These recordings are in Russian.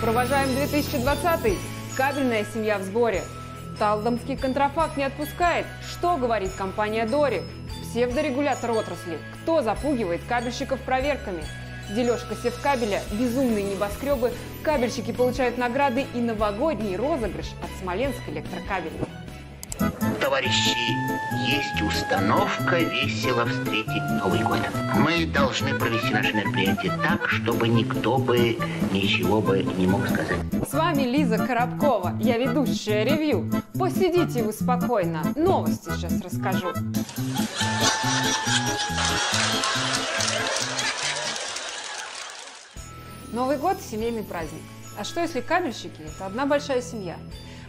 Провожаем 2020 Кабельная семья в сборе. Талдомский контрафакт не отпускает. Что говорит компания Дори? Псевдорегулятор отрасли. Кто запугивает кабельщиков проверками? Дележка севкабеля, безумные небоскребы, кабельщики получают награды и новогодний розыгрыш от Смоленск электрокабеля. Товарищи, есть установка весело встретить Новый год. Мы должны провести наше мероприятие так, чтобы никто бы ничего бы не мог сказать. С вами Лиза Коробкова, я ведущая ревью. Посидите вы спокойно, новости сейчас расскажу. Новый год – семейный праздник. А что если кабельщики – это одна большая семья?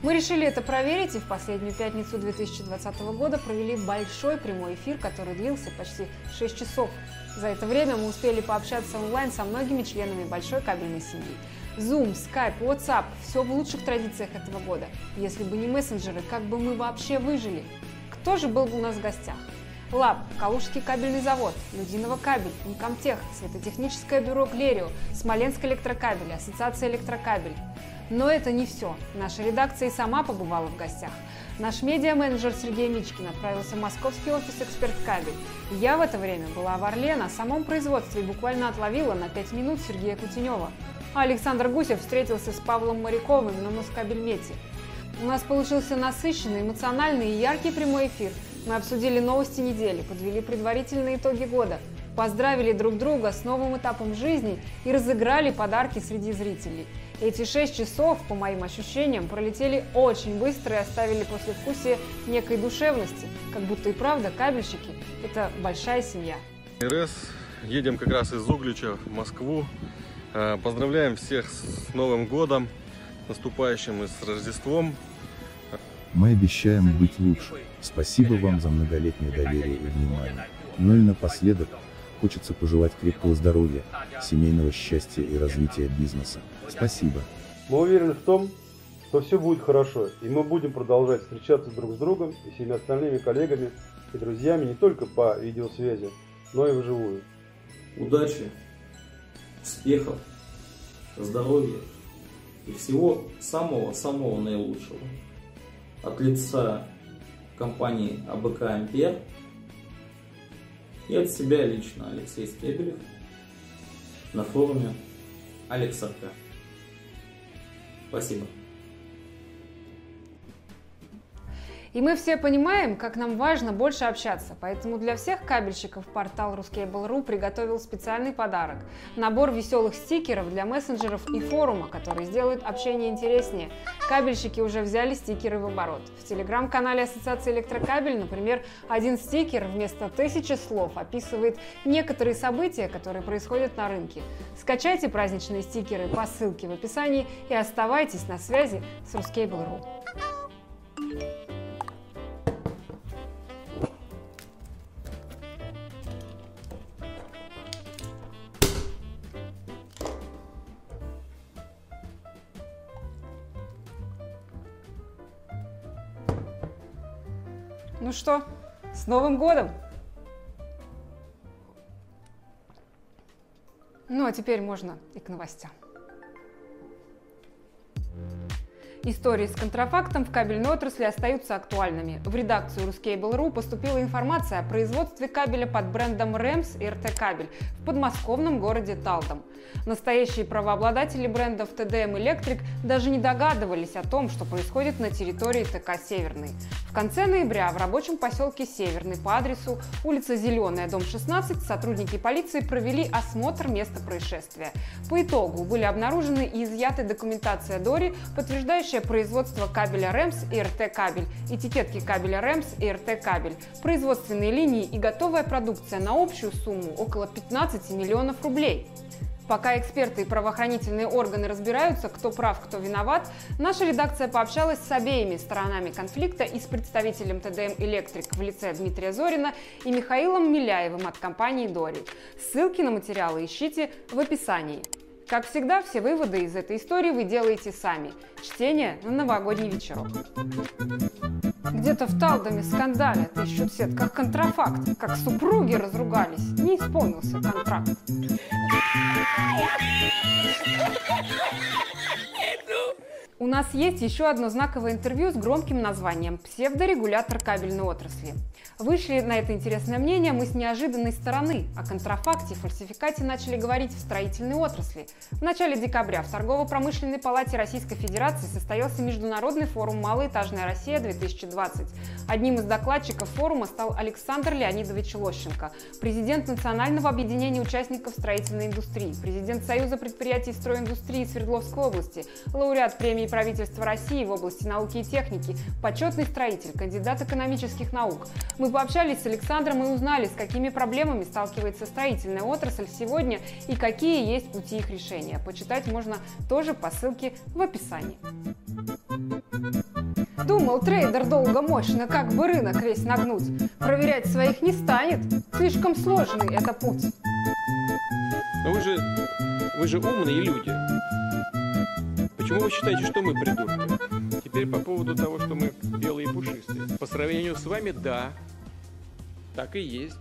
Мы решили это проверить и в последнюю пятницу 2020 года провели большой прямой эфир, который длился почти 6 часов. За это время мы успели пообщаться онлайн со многими членами большой кабельной семьи. Zoom, Skype, WhatsApp – все в лучших традициях этого года. Если бы не мессенджеры, как бы мы вообще выжили? Кто же был бы у нас в гостях? ЛАБ, Калужский кабельный завод, Людиново кабель, Инкомтех, Светотехническое бюро Глерио, Смоленск электрокабель, Ассоциация электрокабель. Но это не все. Наша редакция и сама побывала в гостях. Наш медиа-менеджер Сергей Мичкин отправился в московский офис «Эксперт Кабель». Я в это время была в Орле на самом производстве и буквально отловила на 5 минут Сергея Кутенева. А Александр Гусев встретился с Павлом Моряковым на Москабельмете. У нас получился насыщенный, эмоциональный и яркий прямой эфир. Мы обсудили новости недели, подвели предварительные итоги года, поздравили друг друга с новым этапом жизни и разыграли подарки среди зрителей – эти шесть часов, по моим ощущениям, пролетели очень быстро и оставили послевкусие некой душевности, как будто и правда кабельщики – это большая семья. РС, едем как раз из Углича в Москву. Э, поздравляем всех с Новым годом, наступающим и с Рождеством. Мы обещаем быть лучше. Спасибо вам за многолетнее доверие и внимание. Ну и напоследок, хочется пожелать крепкого здоровья, семейного счастья и развития бизнеса. Спасибо. Мы уверены в том, что все будет хорошо, и мы будем продолжать встречаться друг с другом и всеми остальными коллегами и друзьями не только по видеосвязи, но и вживую. Удачи, успехов, здоровья и всего самого-самого наилучшего. От лица компании АБК «Ампер» и от себя лично Алексей Стебелев на форуме Алексарка. Спасибо. И мы все понимаем, как нам важно больше общаться, поэтому для всех кабельщиков портал Ruskable.ru приготовил специальный подарок – набор веселых стикеров для мессенджеров и форума, которые сделают общение интереснее. Кабельщики уже взяли стикеры в оборот. В телеграм-канале Ассоциации Электрокабель, например, один стикер вместо тысячи слов описывает некоторые события, которые происходят на рынке. Скачайте праздничные стикеры по ссылке в описании и оставайтесь на связи с Ruskable.ru. что, с Новым годом! Ну а теперь можно и к новостям. Истории с контрафактом в кабельной отрасли остаются актуальными. В редакцию Ruscable.ru поступила информация о производстве кабеля под брендом REMS и RT Кабель в подмосковном городе Талдом. Настоящие правообладатели брендов TDM Electric даже не догадывались о том, что происходит на территории ТК «Северный». В конце ноября в рабочем поселке Северный по адресу улица Зеленая, дом 16, сотрудники полиции провели осмотр места происшествия. По итогу были обнаружены и изъяты документация Дори, подтверждающая производство кабеля РЭМС и РТ кабель, этикетки кабеля РЭМС и РТ кабель, производственные линии и готовая продукция на общую сумму около 15 миллионов рублей. Пока эксперты и правоохранительные органы разбираются, кто прав, кто виноват, наша редакция пообщалась с обеими сторонами конфликта и с представителем ТДМ «Электрик» в лице Дмитрия Зорина и Михаилом Миляевым от компании «Дори». Ссылки на материалы ищите в описании. Как всегда, все выводы из этой истории вы делаете сами. Чтение на новогодний вечерок. Где-то в Талдоме скандалят, ищут сет, как контрафакт, как супруги разругались, не исполнился контракт. У нас есть еще одно знаковое интервью с громким названием «Псевдорегулятор кабельной отрасли». Вышли на это интересное мнение мы с неожиданной стороны. О контрафакте и фальсификате начали говорить в строительной отрасли. В начале декабря в Торгово-промышленной палате Российской Федерации состоялся Международный форум «Малоэтажная Россия-2020». Одним из докладчиков форума стал Александр Леонидович Лощенко, президент Национального объединения участников строительной индустрии, президент Союза предприятий стройиндустрии Свердловской области, лауреат премии правительства России в области науки и техники, почетный строитель, кандидат экономических наук. Мы пообщались с Александром и узнали, с какими проблемами сталкивается строительная отрасль сегодня и какие есть пути их решения. Почитать можно тоже по ссылке в описании. Думал трейдер долго мощно, как бы рынок весь нагнуть. Проверять своих не станет, слишком сложный это путь. Но вы же, вы же умные люди. Почему вы считаете, что мы придурки? Теперь по поводу того, что мы белые и пушистые. По сравнению с вами, да, так и есть.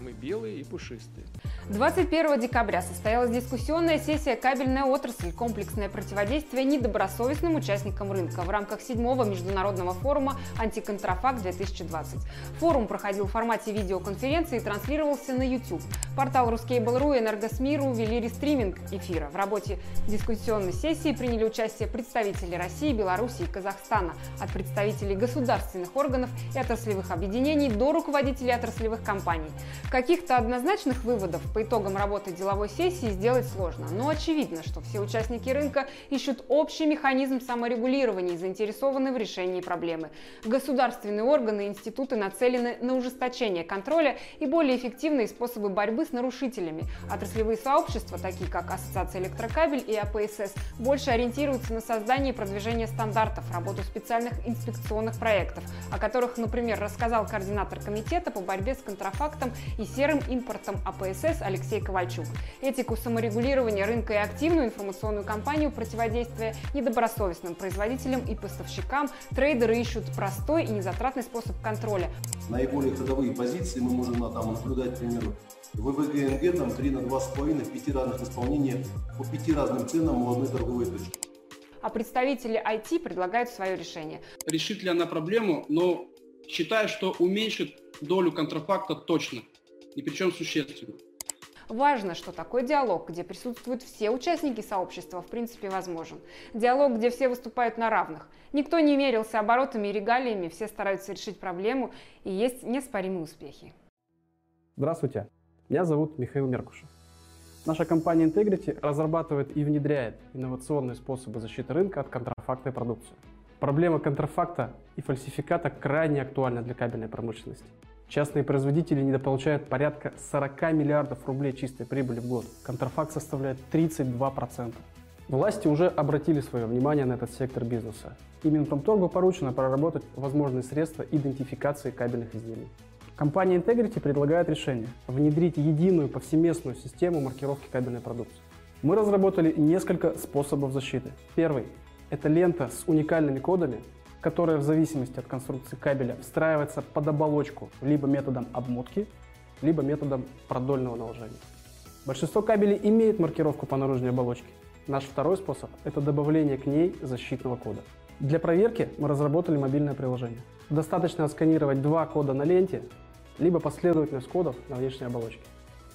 Мы белые и пушистые. 21 декабря состоялась дискуссионная сессия «Кабельная отрасль. Комплексное противодействие недобросовестным участникам рынка» в рамках седьмого международного форума «Антиконтрафакт-2020». Форум проходил в формате видеоконференции и транслировался на YouTube. Портал Ruskable.ru и Энергосмиру вели рестриминг эфира. В работе дискуссионной сессии приняли участие представители России, Беларуси и Казахстана, от представителей государственных органов и отраслевых объединений до руководителей отраслевых компаний. Каких-то однозначных выводов по итогам работы деловой сессии сделать сложно, но очевидно, что все участники рынка ищут общий механизм саморегулирования и заинтересованы в решении проблемы. Государственные органы и институты нацелены на ужесточение контроля и более эффективные способы борьбы с нарушителями. Отраслевые сообщества, такие как Ассоциация электрокабель и АПСС, больше ориентируются на создание и продвижение стандартов, работу специальных инспекционных проектов, о которых, например, рассказал координатор комитета по борьбе с контрафактом и серым импортом АПСС Алексей Ковальчук. Этику саморегулирования рынка и активную информационную кампанию противодействия недобросовестным производителям и поставщикам трейдеры ищут простой и незатратный способ контроля. Наиболее ходовые позиции мы можем там наблюдать, к примеру, ВВГНГ там 3 на 2,5 в пяти разных исполнениях по пяти разным ценам у одной торговой точки. А представители IT предлагают свое решение. Решит ли она проблему, но считаю, что уменьшит долю контрафакта точно, и причем существенно. Важно, что такой диалог, где присутствуют все участники сообщества, в принципе возможен. Диалог, где все выступают на равных. Никто не мерился оборотами и регалиями, все стараются решить проблему, и есть неоспоримые успехи. Здравствуйте, меня зовут Михаил Меркушев. Наша компания Integrity разрабатывает и внедряет инновационные способы защиты рынка от контрафакта и продукции. Проблема контрафакта и фальсификата крайне актуальна для кабельной промышленности. Частные производители недополучают порядка 40 миллиардов рублей чистой прибыли в год. Контрафакт составляет 32%. Власти уже обратили свое внимание на этот сектор бизнеса. И Минпромторгу поручено проработать возможные средства идентификации кабельных изделий. Компания Integrity предлагает решение – внедрить единую повсеместную систему маркировки кабельной продукции. Мы разработали несколько способов защиты. Первый – это лента с уникальными кодами, которая в зависимости от конструкции кабеля встраивается под оболочку либо методом обмотки, либо методом продольного наложения. Большинство кабелей имеет маркировку по наружной оболочке. Наш второй способ – это добавление к ней защитного кода. Для проверки мы разработали мобильное приложение. Достаточно отсканировать два кода на ленте, либо последовательность кодов на внешней оболочке.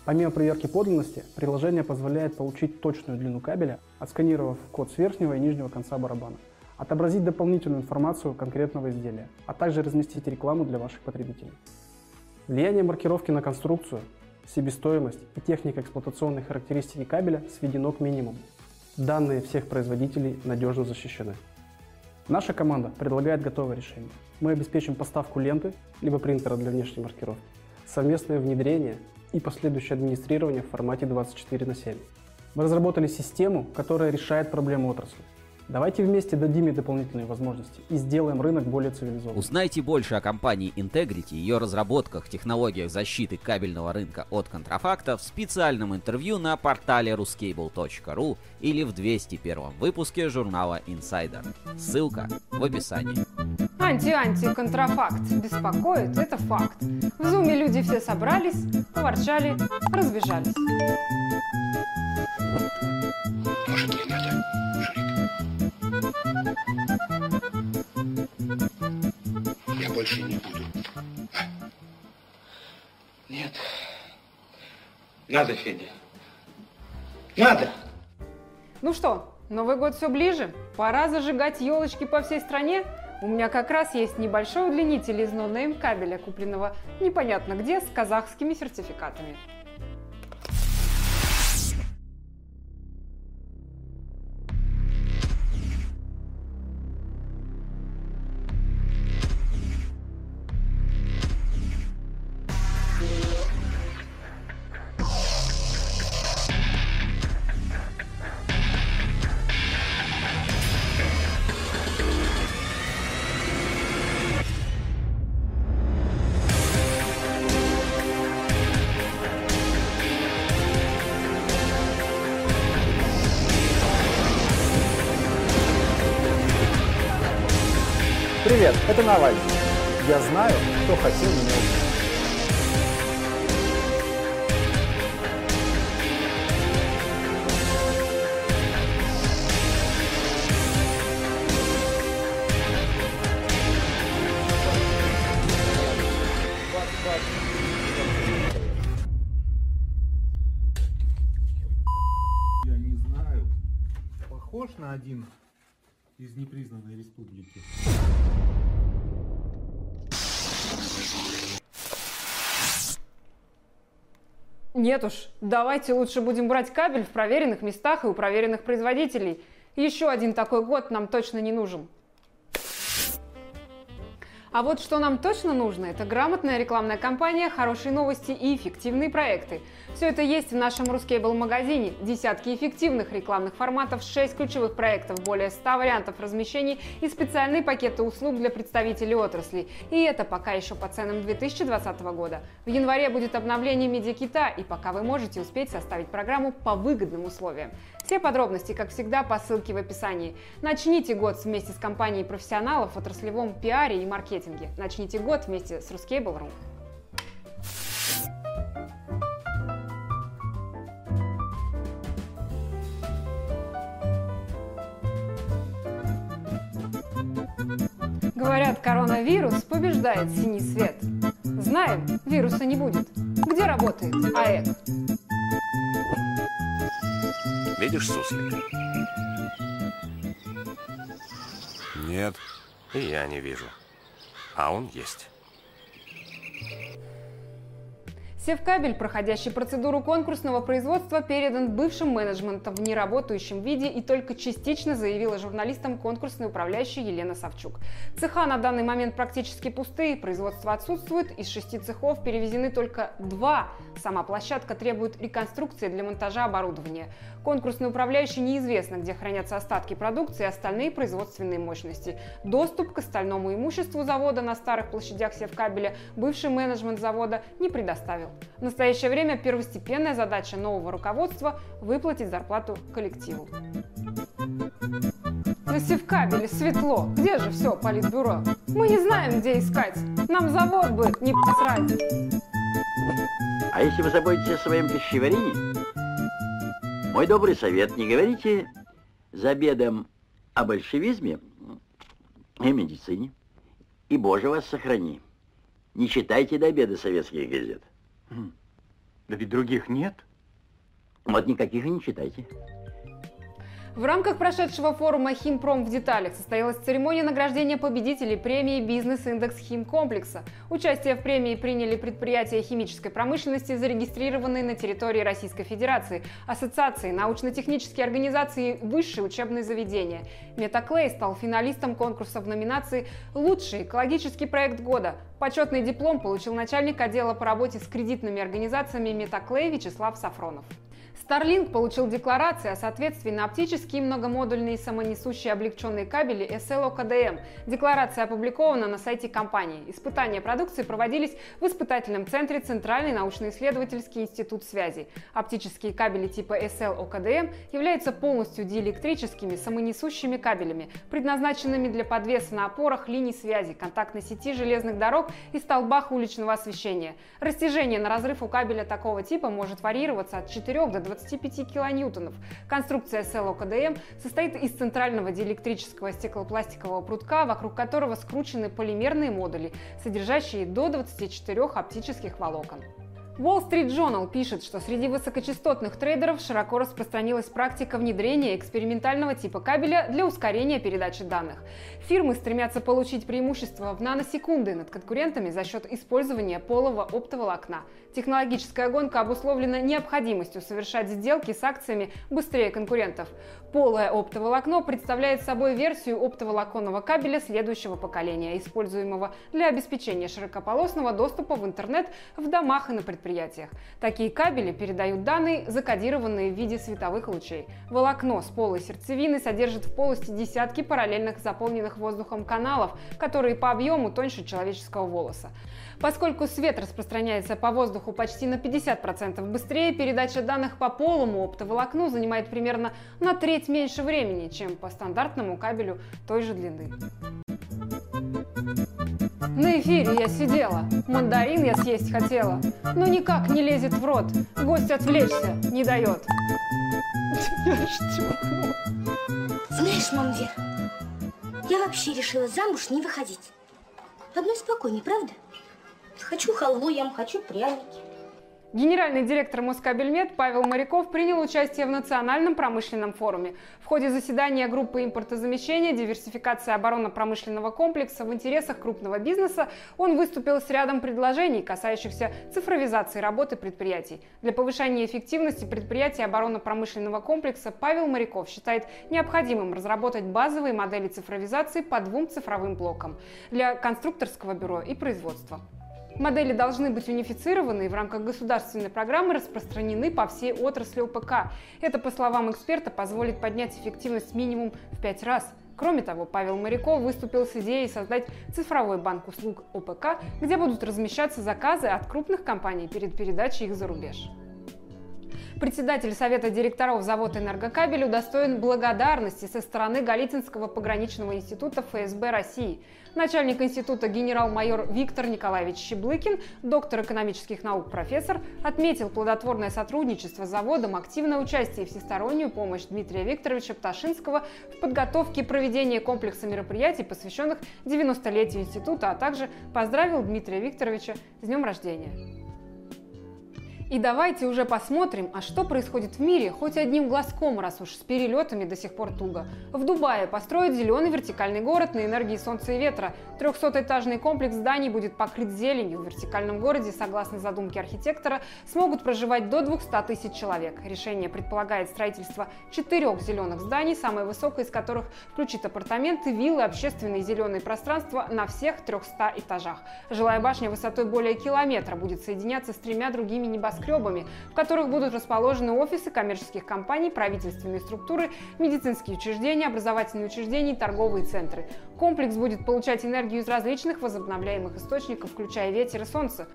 Помимо проверки подлинности, приложение позволяет получить точную длину кабеля, отсканировав код с верхнего и нижнего конца барабана отобразить дополнительную информацию конкретного изделия, а также разместить рекламу для ваших потребителей. Влияние маркировки на конструкцию, себестоимость и техника эксплуатационной характеристики кабеля сведено к минимуму. Данные всех производителей надежно защищены. Наша команда предлагает готовое решение. Мы обеспечим поставку ленты, либо принтера для внешней маркировки, совместное внедрение и последующее администрирование в формате 24 на 7. Мы разработали систему, которая решает проблему отрасли. Давайте вместе дадим ей дополнительные возможности и сделаем рынок более цивилизованным. Узнайте больше о компании Integrity, ее разработках, технологиях защиты кабельного рынка от контрафакта в специальном интервью на портале ruscable.ru или в 201 выпуске журнала Insider. Ссылка в описании. Анти-анти-контрафакт. Беспокоит, это факт. В зуме люди все собрались, поворчали, разбежались. Надо, Федя. Надо. Ну что, Новый год все ближе? Пора зажигать елочки по всей стране? У меня как раз есть небольшой удлинитель из нонейм кабеля, купленного непонятно где, с казахскими сертификатами. Это Навальный. Я знаю, кто хотел меня убить. Я не знаю. Похож на один из непризнанной республики. Нет уж, давайте лучше будем брать кабель в проверенных местах и у проверенных производителей. Еще один такой год нам точно не нужен. А вот что нам точно нужно, это грамотная рекламная кампания, хорошие новости и эффективные проекты. Все это есть в нашем Ruscable магазине. Десятки эффективных рекламных форматов, 6 ключевых проектов, более 100 вариантов размещений и специальные пакеты услуг для представителей отрасли. И это пока еще по ценам 2020 года. В январе будет обновление медиакита, и пока вы можете успеть составить программу по выгодным условиям. Все подробности, как всегда, по ссылке в описании. Начните год вместе с компанией профессионалов в отраслевом пиаре и маркетинге. Начните год вместе с Ruscable.ru. Говорят, коронавирус побеждает синий свет. Знаем, вируса не будет. Где работает АЭК? Видишь суслика? Нет, и я не вижу. А он есть. Севкабель, проходящий процедуру конкурсного производства, передан бывшим менеджментом в неработающем виде и только частично заявила журналистам конкурсной управляющая Елена Савчук. Цеха на данный момент практически пустые, производство отсутствует, из шести цехов перевезены только два. Сама площадка требует реконструкции для монтажа оборудования. Конкурсный управляющий неизвестно, где хранятся остатки продукции и остальные производственные мощности. Доступ к остальному имуществу завода на старых площадях Севкабеля бывший менеджмент завода не предоставил. В настоящее время первостепенная задача нового руководства – выплатить зарплату коллективу. На Севкабеле светло. Где же все политбюро? Мы не знаем, где искать. Нам завод бы не посрать. А если вы заботитесь о своем пищеварении, мой добрый совет, не говорите за обедом о большевизме и медицине. И, Боже, вас сохрани. Не читайте до обеда советских газет. Да ведь других нет. Вот никаких и не читайте. В рамках прошедшего форума «Химпром в деталях» состоялась церемония награждения победителей премии «Бизнес-индекс Химкомплекса». Участие в премии приняли предприятия химической промышленности, зарегистрированные на территории Российской Федерации, ассоциации, научно-технические организации и высшие учебные заведения. Метаклей стал финалистом конкурса в номинации «Лучший экологический проект года». Почетный диплом получил начальник отдела по работе с кредитными организациями Метаклей Вячеслав Сафронов. Starlink получил декларации о соответствии на оптические многомодульные самонесущие облегченные кабели SLO-КДМ. Декларация опубликована на сайте компании. Испытания продукции проводились в испытательном центре Центральный научно-исследовательский институт связи. Оптические кабели типа SLO-КДМ являются полностью диэлектрическими самонесущими кабелями, предназначенными для подвеса на опорах линий связи, контактной сети железных дорог и столбах уличного освещения. Растяжение на разрыв у кабеля такого типа может варьироваться от 4 до 25 килоньютонов. Конструкция СЛО состоит из центрального диэлектрического стеклопластикового прутка, вокруг которого скручены полимерные модули, содержащие до 24 оптических волокон. Wall Street Journal пишет, что среди высокочастотных трейдеров широко распространилась практика внедрения экспериментального типа кабеля для ускорения передачи данных. Фирмы стремятся получить преимущество в наносекунды над конкурентами за счет использования полого оптоволокна. Технологическая гонка обусловлена необходимостью совершать сделки с акциями быстрее конкурентов. Полое оптоволокно представляет собой версию оптоволоконного кабеля следующего поколения, используемого для обеспечения широкополосного доступа в интернет в домах и на предприятиях. Такие кабели передают данные, закодированные в виде световых лучей. Волокно с полой сердцевины содержит в полости десятки параллельных заполненных воздухом каналов, которые по объему тоньше человеческого волоса. Поскольку свет распространяется по воздуху почти на 50% быстрее, передача данных по полому оптоволокну занимает примерно на треть меньше времени, чем по стандартному кабелю той же длины. На эфире я сидела, мандарин я съесть хотела, но никак не лезет в рот, гость отвлечься не дает. Знаешь, мам я вообще решила замуж не выходить. Одной спокойней, правда? Хочу халву ем, хочу пряники. Генеральный директор Москабельмет Павел Моряков принял участие в Национальном промышленном форуме. В ходе заседания группы импортозамещения, диверсификации оборонно-промышленного комплекса в интересах крупного бизнеса он выступил с рядом предложений, касающихся цифровизации работы предприятий. Для повышения эффективности предприятий оборонно-промышленного комплекса Павел Моряков считает необходимым разработать базовые модели цифровизации по двум цифровым блокам для конструкторского бюро и производства. Модели должны быть унифицированы и в рамках государственной программы распространены по всей отрасли ОПК. Это, по словам эксперта, позволит поднять эффективность минимум в пять раз. Кроме того, Павел Моряков выступил с идеей создать цифровой банк услуг ОПК, где будут размещаться заказы от крупных компаний перед передачей их за рубеж. Председатель Совета директоров завода «Энергокабель» удостоен благодарности со стороны Голицынского пограничного института ФСБ России. Начальник института генерал-майор Виктор Николаевич Щеблыкин, доктор экономических наук профессор, отметил плодотворное сотрудничество с заводом, активное участие и всестороннюю помощь Дмитрия Викторовича Пташинского в подготовке и проведении комплекса мероприятий, посвященных 90-летию института, а также поздравил Дмитрия Викторовича с днем рождения. И давайте уже посмотрим, а что происходит в мире хоть одним глазком, раз уж с перелетами до сих пор туго. В Дубае построят зеленый вертикальный город на энергии солнца и ветра. 300-этажный комплекс зданий будет покрыт зеленью. В вертикальном городе, согласно задумке архитектора, смогут проживать до 200 тысяч человек. Решение предполагает строительство четырех зеленых зданий, самое высокое из которых включит апартаменты, виллы, общественные зеленые пространства на всех 300 этажах. Жилая башня высотой более километра будет соединяться с тремя другими небоскребами небоскребами, в которых будут расположены офисы коммерческих компаний, правительственные структуры, медицинские учреждения, образовательные учреждения и торговые центры. Комплекс будет получать энергию из различных возобновляемых источников, включая ветер и солнце.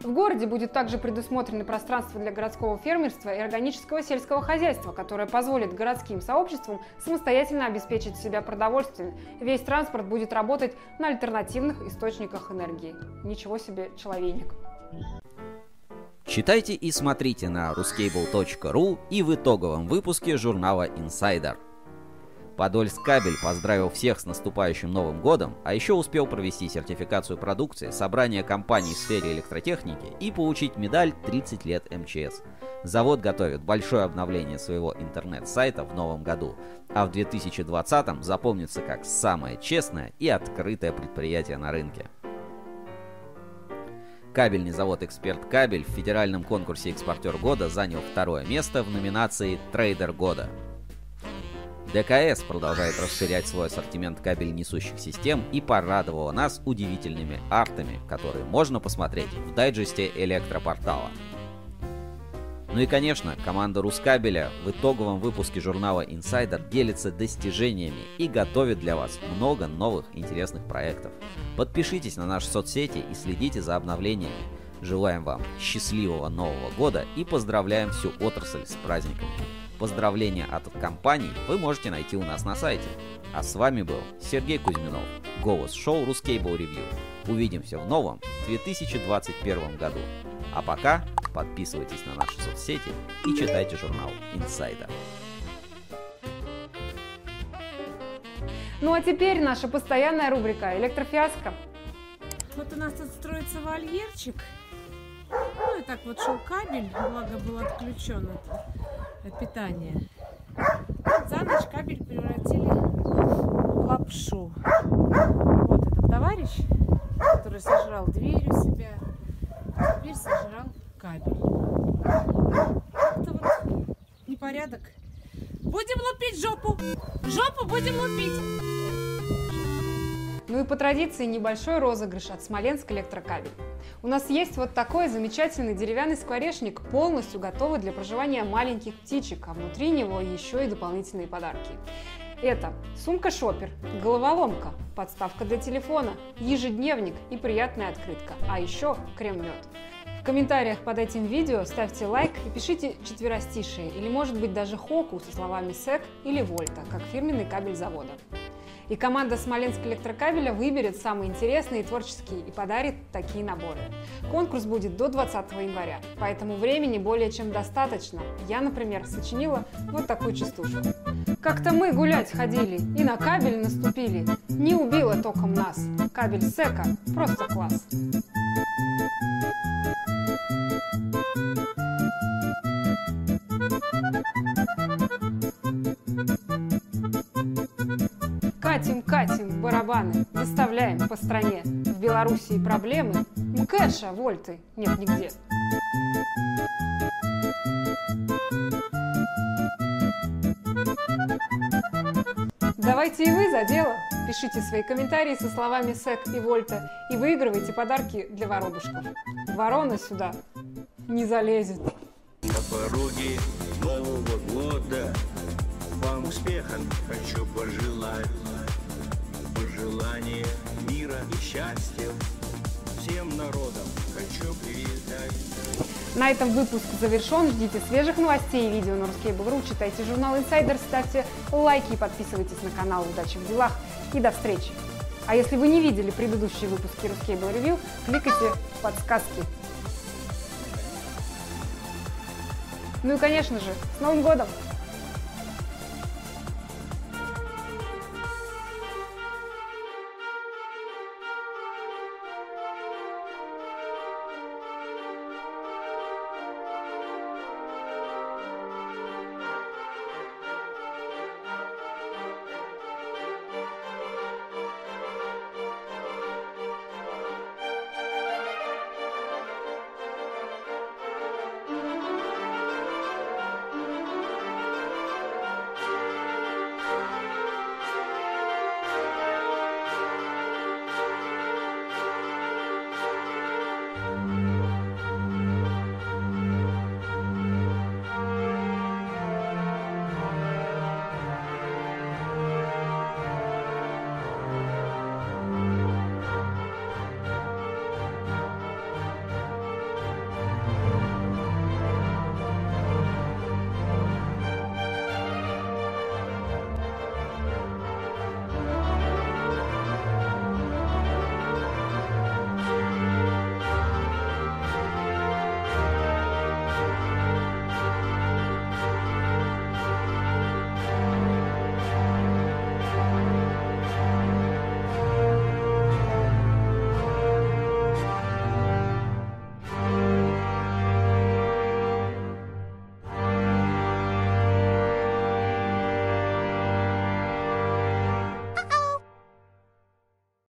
В городе будет также предусмотрено пространство для городского фермерства и органического сельского хозяйства, которое позволит городским сообществам самостоятельно обеспечить себя продовольствием. Весь транспорт будет работать на альтернативных источниках энергии. Ничего себе человейник. Читайте и смотрите на ruscable.ru и в итоговом выпуске журнала Insider. Подольск кабель поздравил всех с наступающим Новым годом, а еще успел провести сертификацию продукции, собрание компаний в сфере электротехники и получить медаль 30 лет МЧС. Завод готовит большое обновление своего интернет-сайта в новом году, а в 2020 запомнится как самое честное и открытое предприятие на рынке. Кабельный завод «Эксперт Кабель» в федеральном конкурсе «Экспортер года» занял второе место в номинации «Трейдер года». ДКС продолжает расширять свой ассортимент кабель несущих систем и порадовала нас удивительными артами, которые можно посмотреть в дайджесте электропортала. Ну и, конечно, команда Рускабеля в итоговом выпуске журнала Insider делится достижениями и готовит для вас много новых интересных проектов. Подпишитесь на наши соцсети и следите за обновлениями. Желаем вам счастливого Нового года и поздравляем всю отрасль с праздниками. Поздравления от компаний вы можете найти у нас на сайте. А с вами был Сергей Кузьминов, голос шоу Ruscable Review. Увидимся в новом 2021 году. А пока подписывайтесь на наши соцсети и читайте журнал Insider. Ну а теперь наша постоянная рубрика «Электрофиаско». Вот у нас тут строится вольерчик. Ну и так вот шел кабель, благо был отключен от питания. Вот за ночь кабель превратили в лапшу. Вот этот товарищ, который сожрал дверь у себя, теперь сожрал кабель. Это вот непорядок. Будем лупить жопу! Жопу будем лупить! Ну и по традиции небольшой розыгрыш от Смоленск электрокабель. У нас есть вот такой замечательный деревянный скворечник, полностью готовый для проживания маленьких птичек, а внутри него еще и дополнительные подарки. Это сумка-шопер, головоломка, подставка для телефона, ежедневник и приятная открытка, а еще крем-мед. Комментариях под этим видео ставьте лайк и пишите четверостишие или может быть даже хоку со словами СЭК или Вольта, как фирменный кабель завода. И команда Смоленск электрокабеля выберет самые интересные и творческие и подарит такие наборы. Конкурс будет до 20 января, поэтому времени более чем достаточно. Я, например, сочинила вот такую частушку. Как-то мы гулять ходили и на кабель наступили. Не убило током нас. Кабель Сека просто класс. Катим, барабаны, выставляем по стране. В Белоруссии проблемы, МКЭШа, вольты нет нигде. Давайте и вы за дело. Пишите свои комментарии со словами СЭК и Вольта и выигрывайте подарки для воробушков. Ворона сюда не залезет. На пороге Нового года вам успеха хочу пожелать. Пожелание мира и счастья всем народам хочу передать. На этом выпуск завершен. Ждите свежих новостей и видео на Ruskable.ru. Читайте журнал Insider, ставьте лайки и подписывайтесь на канал «Удачи в делах». И до встречи! А если вы не видели предыдущие выпуски Ruskable Review, кликайте в подсказки. Ну и, конечно же, с Новым годом!